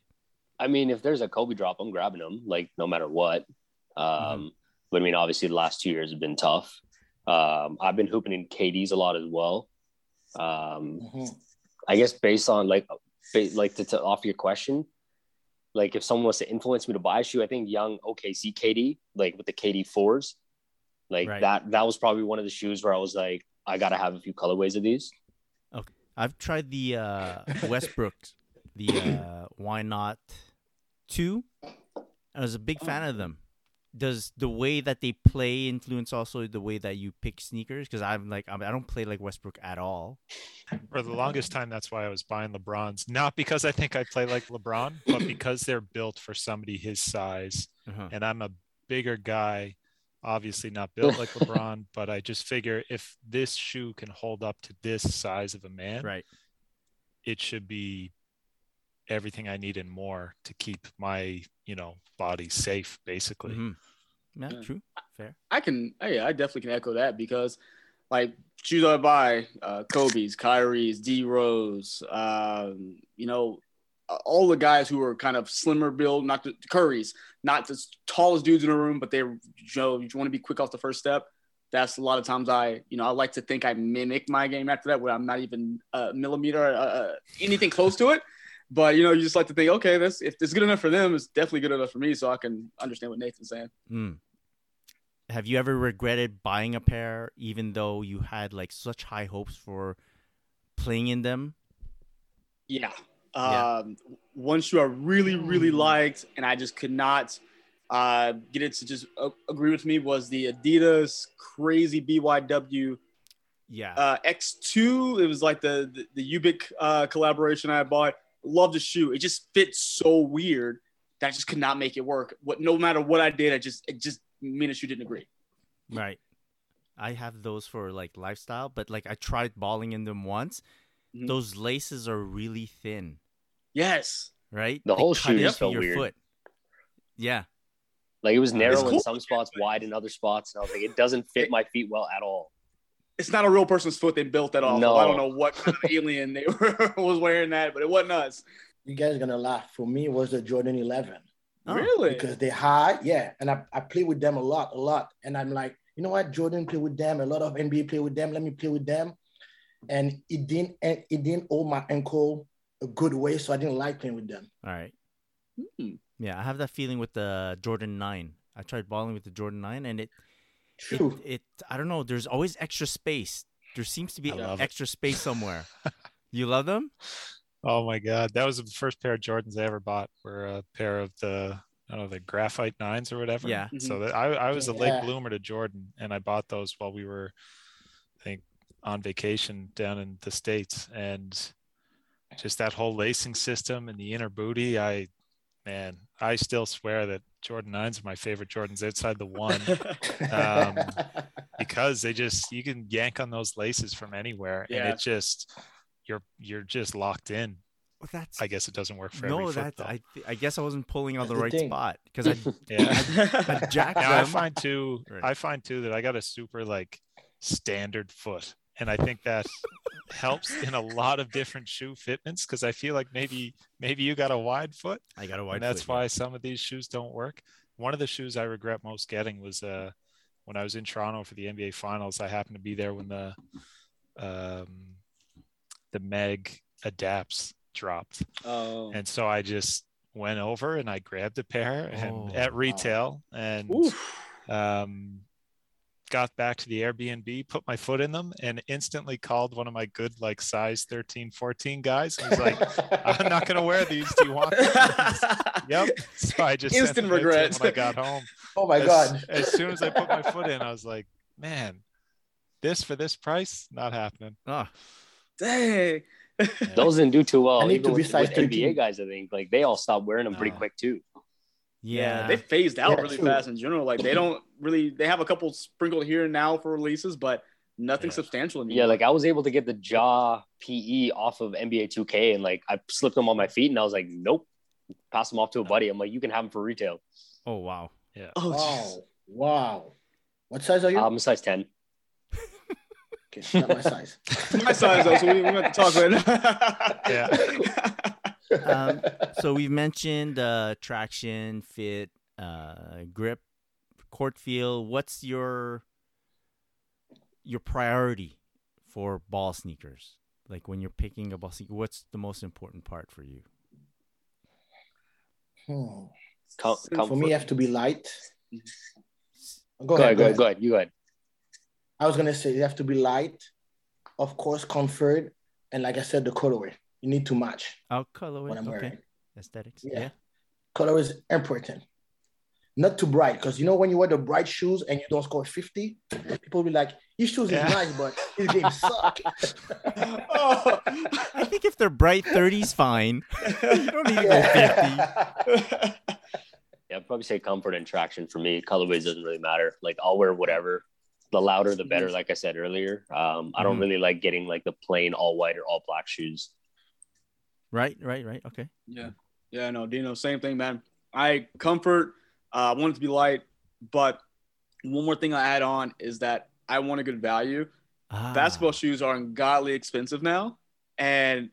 I mean, if there's a Kobe drop, I'm grabbing them, like no matter what. Um, Mm-hmm. But I mean, obviously, the last two years have been tough. Um, I've been hooping in KDs a lot as well. Um, Mhm. I guess based on like, ba- like to, to off your question, like if someone was to influence me to buy a shoe, I think young OKC KD, like with the KD fours, like Right. that, that was probably one of the shoes where I was like, I gotta have a few colorways of these. Okay. I've tried the uh, Westbrook, the uh, Why Not Two. I was a big fan of them. Does the way that they play influence also the way that you pick sneakers? Because I'm like I'm, I don't play like Westbrook at all. For the longest time, that's why I was buying LeBrons. Not because I think I play like LeBron, but because they're built for somebody his size. Uh-huh. And I'm a bigger guy, obviously not built like LeBron, but I just figure if this shoe can hold up to this size of a man, Right. it should be everything I need and more to keep my, you know, body safe, basically. Mhm. Yeah, Yeah. true. Fair. I can, yeah, I definitely can echo that because, like, shoes I buy, uh, Kobe's, Kyrie's, D Rose, um, you know, all the guys who are kind of slimmer build, not the Curry's, not the tallest dudes in the room, but they're, you know, you want to be quick off the first step. That's a lot of times I, you know, I like to think I mimic my game after that, where I'm not even a millimeter, uh, uh, anything close to it. But you know, you just like to think, okay, this if it's good enough for them, it's definitely good enough for me, so I can understand what Nathan's saying. Mm. Have you ever regretted buying a pair even though you had like such high hopes for playing in them? Yeah. Yeah. Um, one shoe I really, really liked, and I just could not uh, get it to just uh, agree with me was the Adidas Crazy BYW Yeah. uh, X2. It was like the the, the Ubik uh, collaboration I bought. Loved the shoe. It just fits so weird that I just could not make it work. What no matter what I did, I just it just me and the shoe didn't agree. Right. I have those for like lifestyle, but like I tried balling in them once. Mhm. Those laces are really thin, Yes. right? The whole cut shoe into felt your weird. foot. Yeah. Like it was It's narrow in some spots, wide in other spots, and I was like, it doesn't fit my feet well at all. It's not a real person's foot they built that off. No. I don't know what kind of alien they were was wearing that, but it wasn't us. You guys are gonna laugh. For me, it was the Jordan 11 Oh, really? because they high, yeah. And I, I play with them a lot, a lot. And I'm like, you know what? Jordan play with them. A lot of NBA play with them. Let me play with them. And it didn't it didn't hold my ankle a good way, so I didn't like playing with them. All right. Hmm. Yeah, I have that feeling with the Jordan 9. I tried balling with the Jordan 9 and it it, True. it I don't know, there's always extra space. There seems to be I love it. extra space somewhere. you love them? Oh my God. That was the first pair of Jordans I ever bought were a pair of the, I don't know, the graphite nines or whatever. Yeah. So that I, I was a late Yeah. bloomer to Jordan and I bought those while we were, I think, on vacation down in the States. And just that whole lacing system and the inner booty, I, man, I still swear that Jordan nines are my favorite Jordans outside the one Um, because they just, you can yank on those laces from anywhere and it just, you're, you're just locked in. Well, that's I guess it doesn't work for no, every foot, that. I I guess I wasn't pulling on the the right thing. spot because I yeah. I jacked Now, I find too. Right. I find too that I got a super like standard foot, and I think that helps in a lot of different shoe fitments because I feel like maybe maybe you got a wide foot, I got a wide foot. and that's foot, yeah. why some of these shoes don't work. One of the shoes I regret most getting was uh when I was in Toronto for the NBA Finals. I happened to be there when the um the Meg adapts dropped. Oh. And so I just went over and I grabbed a pair and Oh, at wow. retail and Oof. um got back to the Airbnb, put my foot in them, and instantly called one of my good like size 13, 14 guys. He was like, "I'm not gonna wear these. Do you want?" Them? yep. So I just Instant regret when I got home. Oh my as, god! As soon as I put my foot in, I was like, "Man, this for this price, not happening." Oh, Dang. Those didn't do too well. I need Even to be with, size with 13. NBA guys, I think like they all stopped wearing them pretty Uh, quick too. Yeah. they phased out Yeah, really true. fast in general. Like they don't really they have a couple sprinkled here and now for releases, but nothing Yeah. substantial anymore. Yeah, like I was able to get the jaw PE off of NBA 2K, and like I slipped them on my feet, and I was like, nope, pass them off to a buddy. I'm like, you can have them for retail. oh wow. Yeah. Oh, Wow! Wow! What size are you? I'm a size 10. okay, not my size. my size though, so we, we have to talk right now. Yeah. Um, so we've mentioned uh, traction, fit, uh, grip, court feel. What's your your priority for ball sneakers? Like when you're picking a ball sneaker, what's the most important part for you? Hmm. Com- For me, comfort. you have to be light. Go, Go ahead. ahead, go ahead, go ahead. You go ahead. I was gonna say you have to be light, of course, comfort, and like I said, the colorway. You need to match Our color what I'm okay. wearing. Aesthetics. Yeah. Yeah. Color is important. Not too bright, because you know when you wear the bright shoes and you don't score 50, people be like, "His shoes Yeah. is nice, but his game suck." Oh. I think if they're bright 30s, fine. you don't need to go 50. Yeah, I'd probably say comfort and traction for me. Colorways doesn't really matter. Like I'll wear whatever. The louder, the better. Like I said earlier, um, I don't Mhm. really like getting like the plain all white or all black shoes. Right, right, right. Okay. Yeah. Yeah, no, Dino, same thing, man. I comfort, uh, I want it to be light, but one more thing I add on is that I want a good value. Ah, Basketball shoes are ungodly expensive now. And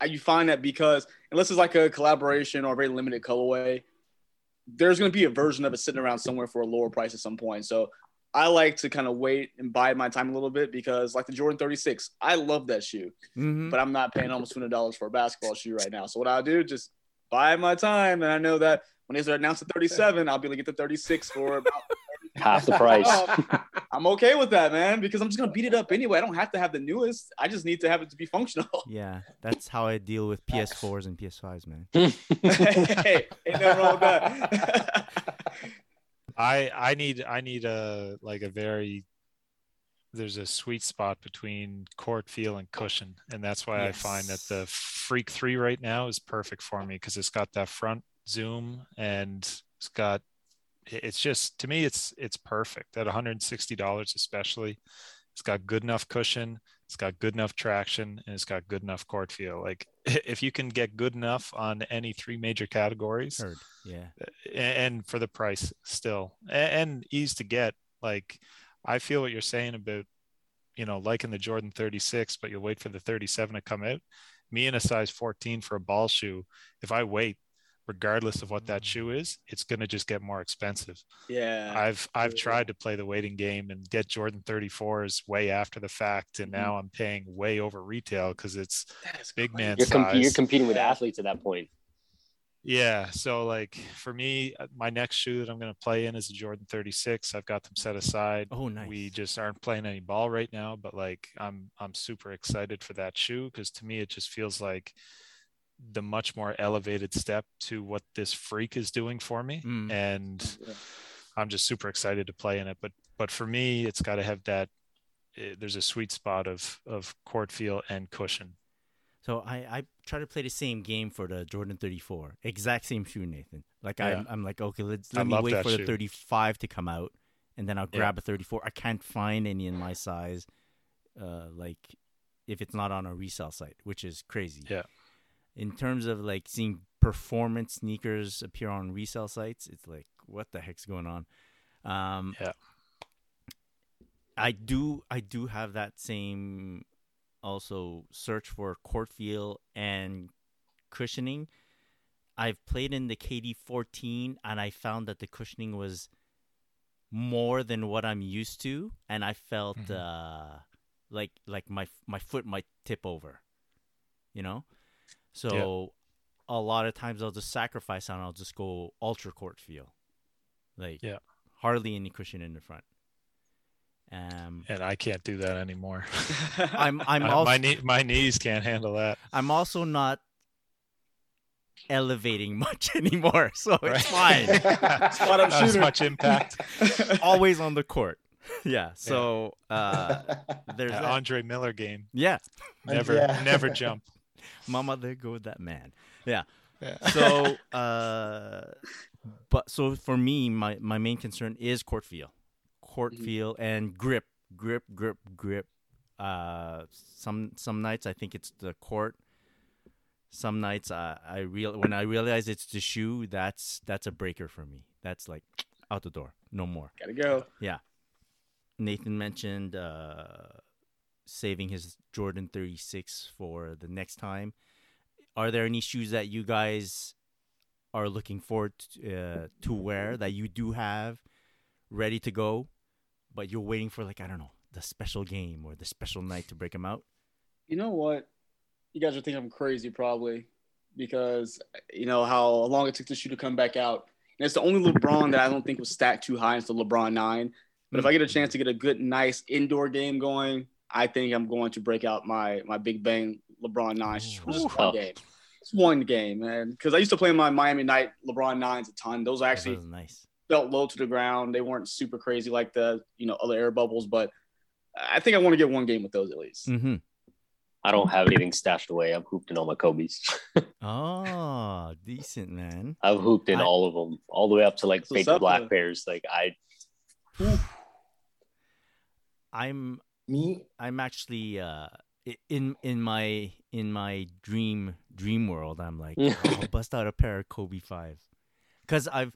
I- you find that because unless it's like a collaboration or a very limited colorway, there's going to be a version of it sitting around somewhere for a lower price at some point. So I like to kind of wait and bide my time a little bit because, like the Jordan 36, I love that shoe mhm. but I'm not paying almost two hundred dollars for a basketball shoe right now. So what I'll do, just buy my time, and I know that when they start announcing thirty seven, I'll be able to get the thirty six for about. Half the price. I'm okay with that, man, because I'm just gonna beat it up anyway. I don't have to have the newest. I just need to have it to be functional. Yeah, that's how I deal with PS4s and PS5s, man. hey, ain't nothing wrong with that. I I need I need a like a very there's a sweet spot between court feel and cushion, and that's why I find that the Freak Three right now is perfect for me because it's got that front zoom and it's got it's just to me it's it's perfect at 160 dollars especially. It's got good enough cushion, it's got good enough traction, and it's got good enough court feel. Like if you can get good enough on any three major categories, Heard. Yeah. Uh, and for the price still and ease to get like i feel what you're saying about you know liking the jordan 36 but you'll wait for the 37 to come out me in a size 14 for a ball shoe if i wait regardless of what that shoe is it's going to just get more expensive yeah, i've i've Yeah. tried to play the waiting game and get jordan 34s way after the fact and now i'm paying way over retail because it's that is big man You're, com- you're competing with athletes at that point. Yeah. So like for me, uh, my next shoe that I'm going to play in is a Jordan 36. I've got them set aside. Oh, nice. We just aren't playing any ball right now, but like I'm I'm super excited for that shoe because to me it just feels like the much more elevated step to what this freak is doing for me, Mm. and Yeah. I'm just super excited to play in it. But but for me, it's got to have that. eh, There's a sweet spot of of court feel and cushion. So I, I try to play the same game for the Jordan 34. Exact same shoe, Nathan. Like Yeah. I'm, I'm like, okay, let's I me wait that for the 35 to come out, and then I'll Yeah. grab a 34. I can't find any in my size, uh, like if it's not on a resale site, which is crazy. Yeah. In terms of like seeing performance sneakers appear on resale sites, it's like, what the heck's going on? Um, Yeah. I do I do have that same also search for court feel and cushioning. I've played in the KD 14 and I found that the cushioning was more than what I'm used to and I felt Mhm. uh like like my my foot might tip over. You know? So a lot of times I'll just sacrifice and I'll just go ultra court feel. Like Yeah. hardly any cushion in the front. Um, And I can't do that anymore. I'm I'm my, also my, knee, my knees can't handle that. I'm also not elevating much anymore, so Right. it's fine. Spot up Not as shooter. much impact. Always on the court. Yeah. So uh, there's That that. Andre Miller game. yeah, Never, Yeah. never jump. Mama, there go that man. Yeah. Yeah. So, uh, but so for me, my my main concern is court feel, court Mhm. feel, and grip, grip, grip, grip. Uh, some some nights I think it's the court. Some nights I I real when I realize it's the shoe, that's that's a breaker for me. That's like out the door, no more. Gotta go. Yeah. Nathan mentioned uh, saving his Jordan 36 for the next time. Are there any shoes that you guys are looking forward to, uh, to wear that you do have ready to go, but you're waiting for like I don't know the special game or the special night to break them out? You know what? You guys are thinking I'm crazy probably because you know how long it took the shoe to come back out. And it's the only LeBron that I don't think was stacked too high. It's the LeBron nine. But if I get a chance to get a good, nice indoor game going, I think I'm going to break out my my Big Bang LeBron nine. Just for just one Oh. game. It's one game, man. Because I used to play my Miami Night LeBron nines a ton. Those actually was nice. felt low to the ground. They weren't super crazy like the you know other air bubbles, but I think I want to get one game with those at least. Mm-hmm. I don't have anything stashed away. I'm hooped in all my Kobe's. Oh, decent man. I've hooped in I- all of them, all the way up to like That's what's fake up, black man. pairs. Like I, I'm Me, I'm actually uh in in my in my dream dream world. I'm like I'll bust out a pair of Kobe five, because I've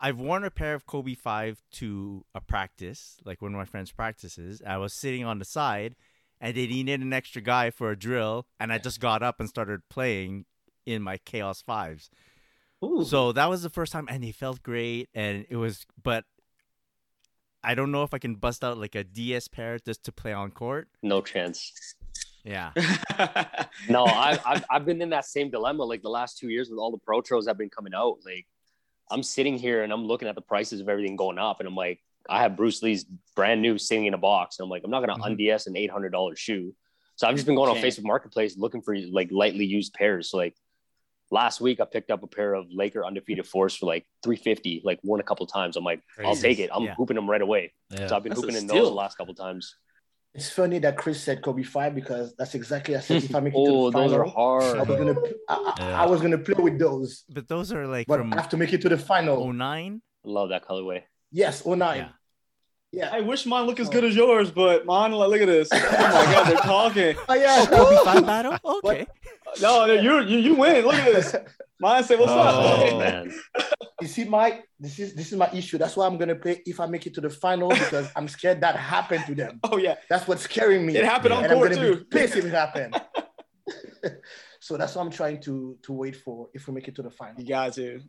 I've worn a pair of Kobe five to a practice, like one of my friends' practices. I was sitting on the side, and they needed an extra guy for a drill, and I just got up and started playing in my Chaos fives. Ooh. So that was the first time, and they felt great, and it was. But I don't know if I can bust out like a DS pair just to play on court. no chance. Yeah. No, I, I've I've been in that same dilemma like the last two years with all the Protros that have been coming out. Like I'm sitting here and I'm looking at the prices of everything going up, and I'm like, I have Bruce Lee's brand new sitting in a box, and I'm like, I'm not gonna Mhm. unds an eight hundred dollar shoe. So I've just been going on. Facebook Marketplace looking for like lightly used pairs. So like last week I picked up a pair of Laker undefeated force for like 350, like worn a couple times. I'm like, I'll take it. I'm Yeah. hooping them right away. Yeah. So I've been That's hooping in steal. those the last couple times. it's funny that Chris said Kobe five because that's exactly I said if I make it to Oh, the those are final, I hard. was gonna I, I, Yeah. I was gonna play with those, But those are like but from I have to make it to the final. 09? Love that colorway. Yes, oh nine. Yeah. Yeah. I wish mine look as oh. good as yours, but mine, like, look at this. Oh my god, they're talking. Oh yeah. Oh, Kobe 5 battle? Okay. No, you you you win. Look at this. Mine say, "What's Oh, Oh up?" man. You see, Mike, this is this is my issue. That's why I'm gonna play if I make it to the final because I'm scared that happened to them. Oh yeah, That's what's scaring me. it happened Yeah. on and I'm court gonna too. be pissed if it happened. so that's what I'm trying to to wait for if we make it to the final. You got to.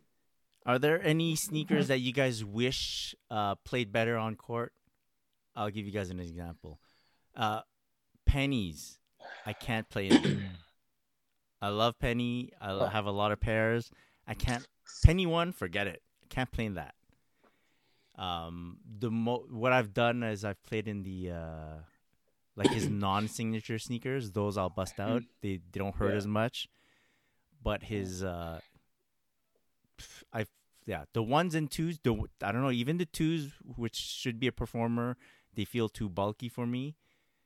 Are there any sneakers that you guys wish uh, played better on court? I'll give you guys an example. Uh, pennies. I can't play. I love penny. I have a lot of pairs. I can't penny one. Forget it. I can't play in that. Um, the mo what I've done is I've played in the uh, like his non-signature sneakers. Those I'll bust out. They they don't hurt Yeah. as much. But his uh, yeah the ones and twos. The I don't know even the twos which should be a performer. They feel too bulky for me.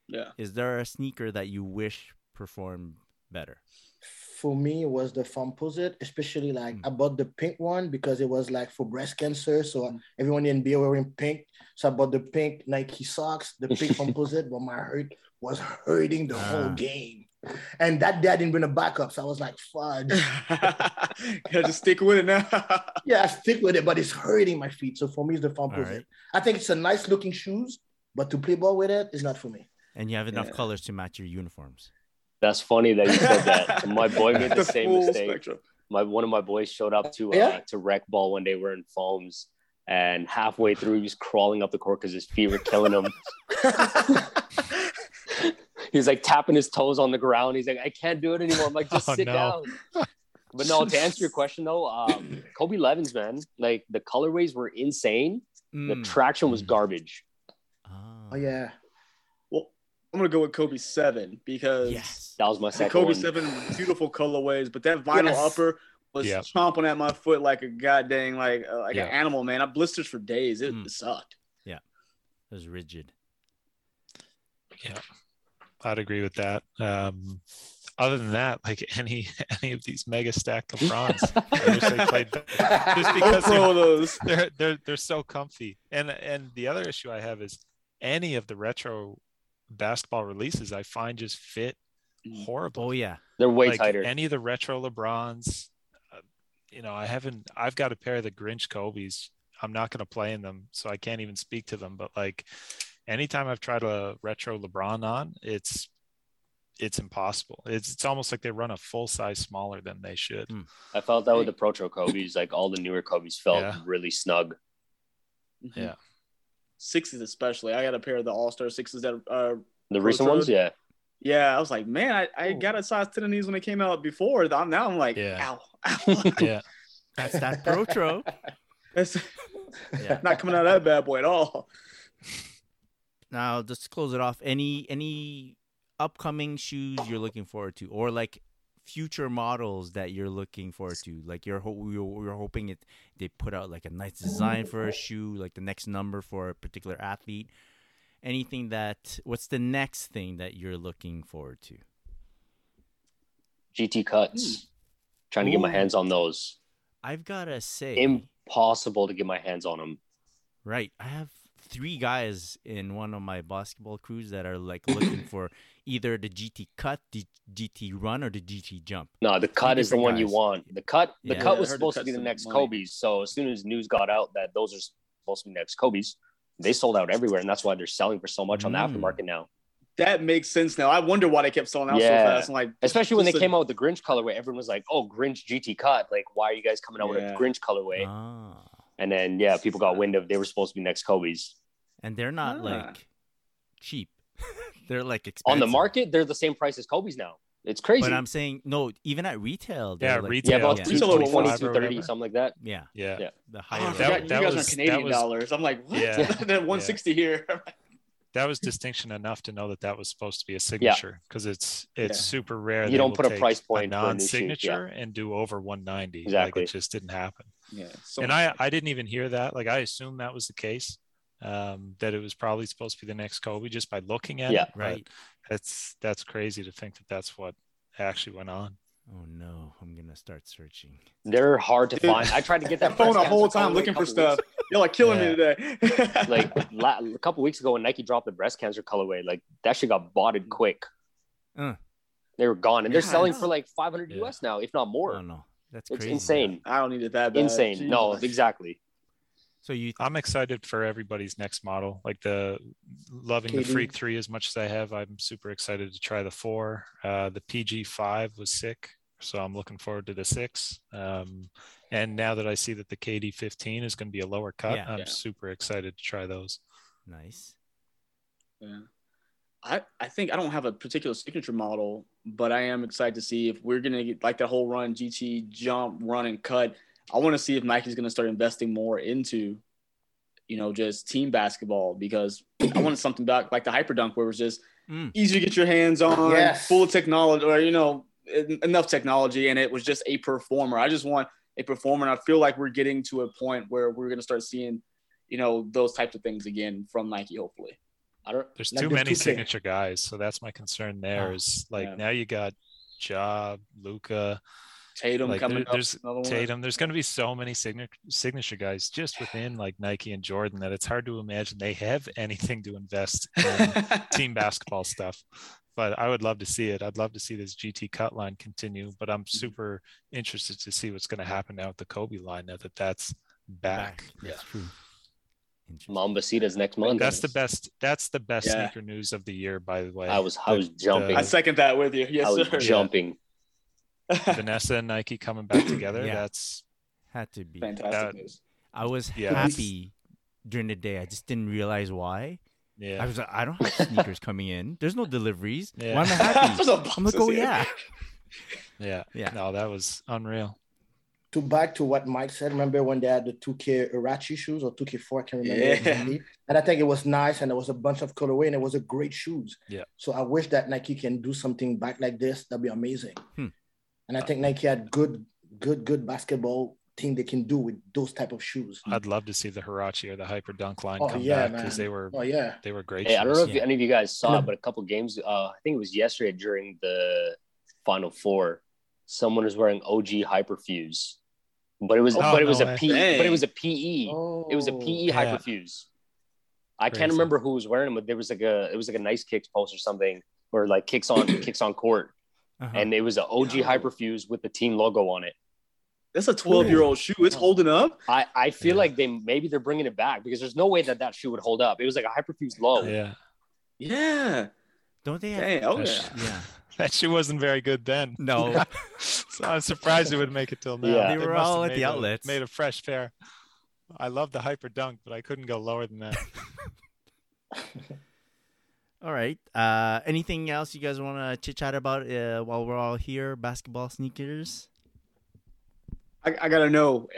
Yeah. Is there a sneaker that you wish performed better? For me, it was the Foamposite, especially like Mm. I bought the pink one because it was like for breast cancer. So everyone in NBA were wearing pink. So I bought the pink Nike socks, the pink Foamposite, but my hurt was hurting the whole Ah. game. And that day I didn't bring a backup. So I was like, fudge. Gotta just stick with it now. yeah, I stick with it, but it's hurting my feet. So for me, it's the Foamposite. right. I think it's a nice looking shoes, but to play ball with it is not for me. And you have enough Yeah. colors to match your uniforms. That's funny that you said that. My boy made the same full mistake. spectrum. My one of my boys showed up to uh, Yeah? to rec ball one day wearing foams, and halfway through he was crawling up the court because his feet were killing him. He's like tapping his toes on the ground. He's like, I can't do it anymore. I'm like, just Oh, sit no. down. But no, to answer your question though, um, Kobe Levins, man, like the colorways were insane. The Mm. traction was Mm. garbage. Ah. Oh yeah. Well, I'm gonna go with Kobe seven because Yes. That was my the second Kobe one. seven beautiful colorways, but that vinyl Yes. upper was Yeah. chomping at my foot like a goddamn like uh, like Yeah. an animal, man. I blisters for days. It, Mm. it sucked. It was rigid. I'd agree with that. Um, other than that, like any any of these mega stacked LeBrons, I wish they played better. just because pro they're, those. they're they're they're so comfy. And and the other issue I have is any of the retro basketball releases I find just fit horrible. Oh yeah. They're way like tighter. any of the retro LeBrons. Uh, you know, I haven't. I've got a pair of the Grinch Kobe's. I'm not going to play in them, so I can't even speak to them. But like, anytime I've tried a retro LeBron on, it's it's impossible. It's it's almost like they run a full size smaller than they should. I felt that with the Protro Kobe's. Like all the newer Kobe's felt Yeah. really snug. Mm-hmm. Yeah. Sixes especially. I got a pair of the All Star sixes that uh The recent Protro? ones, yeah. yeah, I was like, man, I, I got a size 10 of these when it came out before. Now now I'm like, Yeah. ow, ow. Yeah, That's that Protro. That's Yeah. not coming out of that bad boy at all. Now, just to close it off, any any upcoming shoes you're looking forward to, or like future models that you're looking forward to? Like you're ho- you're, you're hoping it they put out like a nice design for a shoe, like the next number for a particular athlete. Anything that what's the next thing that you're looking forward to? GT cuts. Hmm. Trying to get my hands on those. I've gotta say, Impossible to get my hands on them. right? I have three guys in one of my basketball crews that are like looking for either the GT cut, the GT run, or the GT jump. No, the cut is the different one you want. The cut, the Yeah. cut Yeah, was I heard the supposed to be the the next money. Kobe's. So as soon as news got out that those are supposed to be next Kobe's, they sold out everywhere, and that's why they're selling for so much on the Mm. aftermarket now. That makes sense now. I wonder why they kept selling out Yeah. so fast. I'm like, Especially when they a- came out with the Grinch colorway, everyone was like, "Oh, Grinch GT cut! Like, why are you guys coming out with a Grinch colorway?" Ah. And then yeah, people got wind of they were supposed to be next Kobe's and they're not Ah. like cheap. they're like on the market. They're the same price as Kobe's now. It's crazy. But I'm saying no, even at retail. they're yeah, like, retail. yeah, about Yeah. two Retail twenty, over 20, 25 or 230, whatever. something like that. Yeah, Yeah, Yeah. the oh, higher. I end. forgot That- you that guys was- are Canadian that was- dollars. I'm like, what? Yeah. then 160 here. that was distinction enough to know that that was supposed to be a signature because it's it's Yeah. super rare. You they don't put a price point for a new shoe, non-signature and do over 190. Exactly. like it just didn't happen. Yeah. So and I I didn't even hear that. Like I assumed that was the case. Um, that it was probably supposed to be the next Kobe just by looking at Yeah. it. but Right. That's that's crazy to think that that's what actually went on. Oh no, I'm gonna start searching. They're hard to Dude, find. I tried to get that phone breast the whole time looking for stuff. weeks- You're like killing me today. like la- a couple weeks ago when Nike dropped the breast cancer colorway, like that shit got botted quick. Uh. They were gone, and they're Yeah, selling for like 500 Yeah. US now, if not more. Oh no, that's it's crazy. insane, I don't need it that bad. insane. No, exactly. So you I'm excited for everybody's next model. Like the loving the Freak 3 as much as I have, I'm super excited to try the 4. Uh, the PG5 was sick, so I'm looking forward to the 6. Um, and now that I see that the KD15 is going to be a lower cut, Yeah. I'm Yeah. super excited to try those. nice. Yeah. I, I think I don't have a particular signature model, but I am excited to see if we're gonna get like that whole run, GT jump, run and cut. I want to see if Nike's gonna start investing more into, you know, just team basketball because I wanted something back like the hyper dunk where it was just Mm. easy to get your hands on, Yes. full of technology, or you know, enough technology, and it was just a performer. I just want a performer, and I feel like we're getting to a point where we're gonna start seeing, you know, those types of things again from Nike, hopefully. I don't. There's Like too the many 2K. signature guys, so that's my concern there. Ah, Is like yeah. now you got Job, Luka, Tatum like coming there- up. there's another one. Tatum. There's going to be so many signature signature guys just within like Nike and Jordan that it's hard to imagine they have anything to invest in team basketball stuff. But I would love to see it. I'd love to see this GT cut line continue. But I'm Mm-hmm. super interested to see what's going to happen now with the Kobe line now that that's back. That's true. Interesting. Mambacita's next month. That's the best. That's the best Yeah. sneaker news of the year, by the way. I was I was The- jumping. I second that with you. Yes, I was sir. jumping. Vanessa and Nike coming back together. Yeah. That's Had to be. Fantastic That- news. I was Yeah. happy during the day. I just didn't realize why. yeah. I was like, I don't have sneakers coming in. There's no deliveries. Yeah. Why am I happy? I'm like, oh yeah. yeah. Yeah. No, that was unreal. To back to what Mike said, remember when they had the 2K Huarache shoes or 2K4, I can remember. Yeah. exactly. And I think it was nice and there was a bunch of colorway and it was a great shoes. Yeah. So I wish that Nike can do something back like this. That'd be amazing. Hmm. And I think Nike had good, good, good basketball thing they can do with those type of shoes. I'd love to see the Huarache or the Hyper Dunk line Oh, come yeah, back because they were Oh yeah. they were great. Hey, I don't know if you- any of you guys saw it, but a couple games. Uh, I think it was yesterday during the Final Four. Someone was wearing OG Hyperfuse, but it was Oh, but it was no a way. P, but it was a PE. Oh. It was a PE Yeah. Hyperfuse. I Crazy. can't remember who was wearing them, but there was like a it was like a nice kicks post or something, or like kicks on kicks on court, Uh-huh. and it was an OG Yo. Hyperfuse with the team logo on it. That's a 12 year old shoe. It's holding up. I, I feel Yeah. like they maybe they're bringing it back because there's no way that that shoe would hold up. It was like a Hyperfuse low. Yeah, Yeah. Don't they have? Dang. Oh, yeah. Yeah. That shoe wasn't very good then. No. so I'm surprised it would make it till now. Yeah. They were must all at made the a- Made a fresh pair. I love the Hyper Dunk, but I couldn't go lower than that. All right. Uh, anything else you guys want to chit chat about uh, while we're all here? Basketball sneakers. I, I gotta know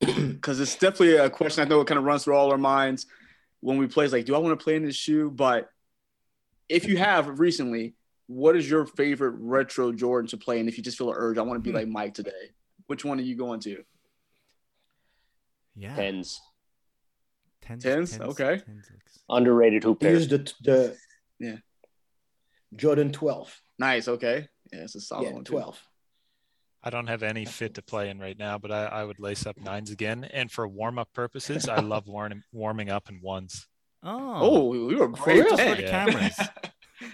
because it's definitely a question I know it kind of runs through all our minds when we play. It's like, do I want to play in this shoe? But if you have recently, what is your favorite retro Jordan to play? And if you just feel an urge, I want to be Hmm. like Mike today. Which one are you going to? Yeah. Tens. Tens. Tens? Okay. tens Underrated hoop They pair. used the the Yeah. Jordan 12. Nice. Okay. Yeah, it's a solid yeah, one. Too. 12. I don't have any fit to play in right now, but I, I would lace up nines again. And for warm up purposes, I love warming warming up in ones. Oh. Oh, we were For, great. just for the cameras.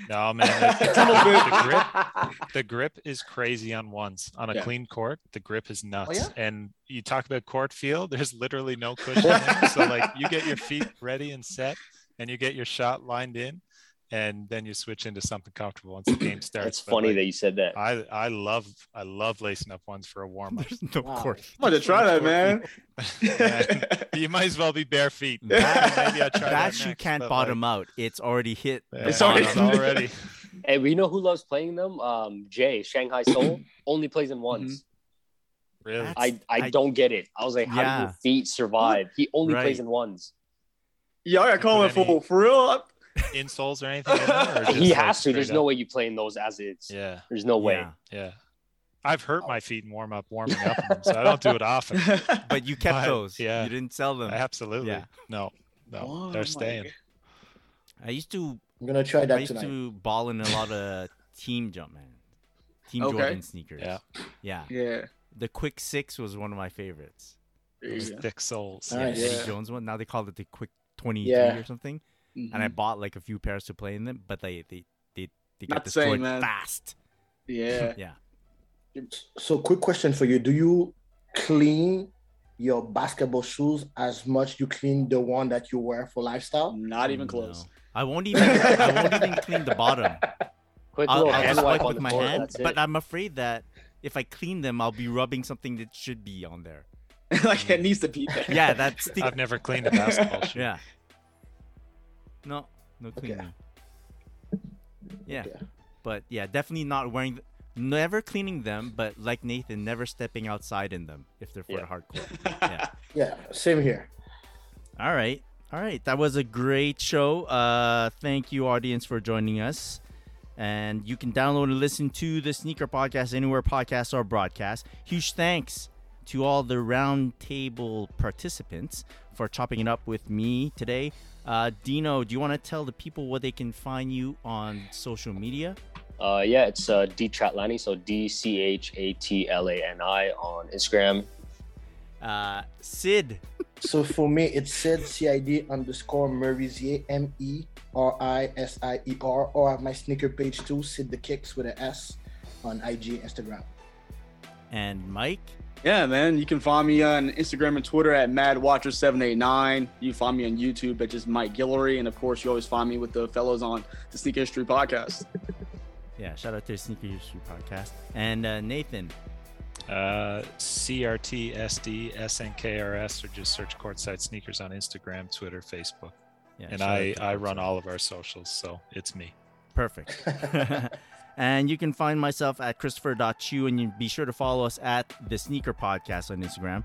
No man, the, the grip the grip is crazy on ones. On a Yeah. clean court, the grip is oh, nuts. yeah? And you talk about court feel, there's literally no cushion. So like you get your feet ready and set and you get your shot lined in and then you switch into something comfortable once the game starts. It's funny like, that you said that. I I love I love lacing up ones for a warm up. No Wow. court. I'm about to try that, man. you might as well be bare feet. That- Maybe I try That that shoe next, can't but, bottom out. It's already hit. Like, It's already- bottom. already. Hey, we know who loves playing them? Um, Jay, Shanghai Soul, only plays in ones. Really? That's- I, I, I- don't get it. I was like, how do your feet survive? He only Right. plays in ones. Yeah, I got calling Put any- for for real. Insoles or anything? In there, or just, He like, has to. There's straight no way you play in those as is. Yeah, There's no way. Yeah. yeah. I've hurt my feet in warm up, warming up, them, so I don't do it often. But you kept But, those. yeah. You didn't sell them. Absolutely. Yeah. No, no, Oh they're staying. God. I used to I'm going to try that I used tonight. to ball in a lot of team jump, man. Team Okay. Jordan sneakers. Yeah. Yeah. Yeah. The Quick Six was one of my favorites. There you Those go. thick soles. Nice. Yeah. Eddie Yeah. Jones one. Now they call it the Quick 23 Yeah. or something. Mhm. And I bought like a few pairs to play in them, but they they they, they got Not the destroyed man. fast. yeah. Yeah. So, quick question for you: Do you clean your basketball shoes as much you clean the one that you wear for lifestyle? Not even No. close. I won't even I won't even clean the bottom. Quick I'll, I'll just wipe wipe with my floor. hand, but it. I'm afraid that if I clean them, I'll be rubbing something that should be on there. like it needs to be there. Yeah, that's the I've never cleaned a basketball shoe. yeah. No, no Okay. cleaning. Yeah, Okay. but yeah, definitely not wearing. th- Never cleaning them, but like Nathan, never stepping outside in them if they're for Yeah. the hardcore. Yeah. Yeah, same here. All right. All right. That was a great show. Uh, thank you, audience, for joining us. And you can download and listen to the Sneaker Podcast anywhere podcasts are broadcast. Huge thanks to all the roundtable participants for chopping it up with me today. Uh, Dino, do you want to tell the people where they can find you on social media? Uh, yeah, it's uh, D Chatlani, so D C H A T L A N I on Instagram. Uh, Sid. So for me, it's Sid CID underscore Merisier M E R I S I E R or my sneaker page too, Sid the Kicks with an S on IG, Instagram. And Mike. Yeah, man. You can find me on Instagram and Twitter at MadWatcher789. You find me on YouTube at just Mike Guillory. And of course, you always find me with the fellows on the Sneaker History Podcast. Yeah, shout out to the Sneaker History Podcast. And uh, Nathan. Uh, CRT, SD, SNKRS, or just search Courtside Sneakers on Instagram, Twitter, Facebook. Yeah, and I, I run all of our socials, so it's me. Perfect. And you can find myself at Christopher.chiu, and you be sure to follow us at the Sneaker Podcast on Instagram.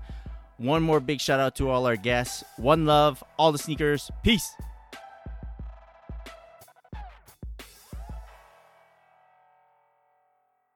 One more big shout out to all our guests. One love, all the sneakers. Peace.